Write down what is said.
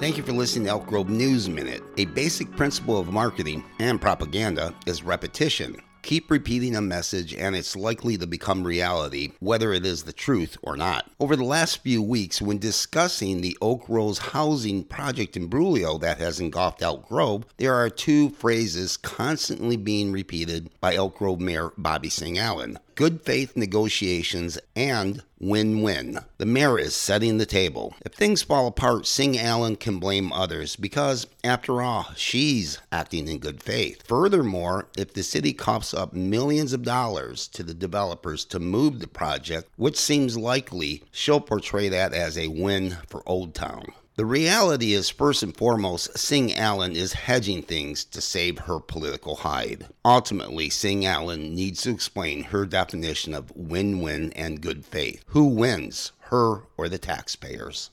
Thank you for listening to Elk Grove News Minute. A basic principle of marketing and propaganda is repetition. Keep repeating a message, and it's likely to become reality, whether it is the truth or not. Over the last few weeks, when discussing the Oak Rose housing project imbroglio that has engulfed Elk Grove, there are two phrases constantly being repeated by Elk Grove Mayor Bobbie Singh Allen good faith negotiations and win win. The mayor is setting the table. If things fall apart, Singh Allen can blame others because, after all, she's acting in good faith. Furthermore, if the city coughs up millions of dollars to the developers to move the project, which seems likely, she'll portray that as a win for Old Town. The reality is, first and foremost, Singh Allen is hedging things to save her political hide. Ultimately, Singh Allen needs to explain her definition of win win and good faith. Who wins, her or the taxpayers?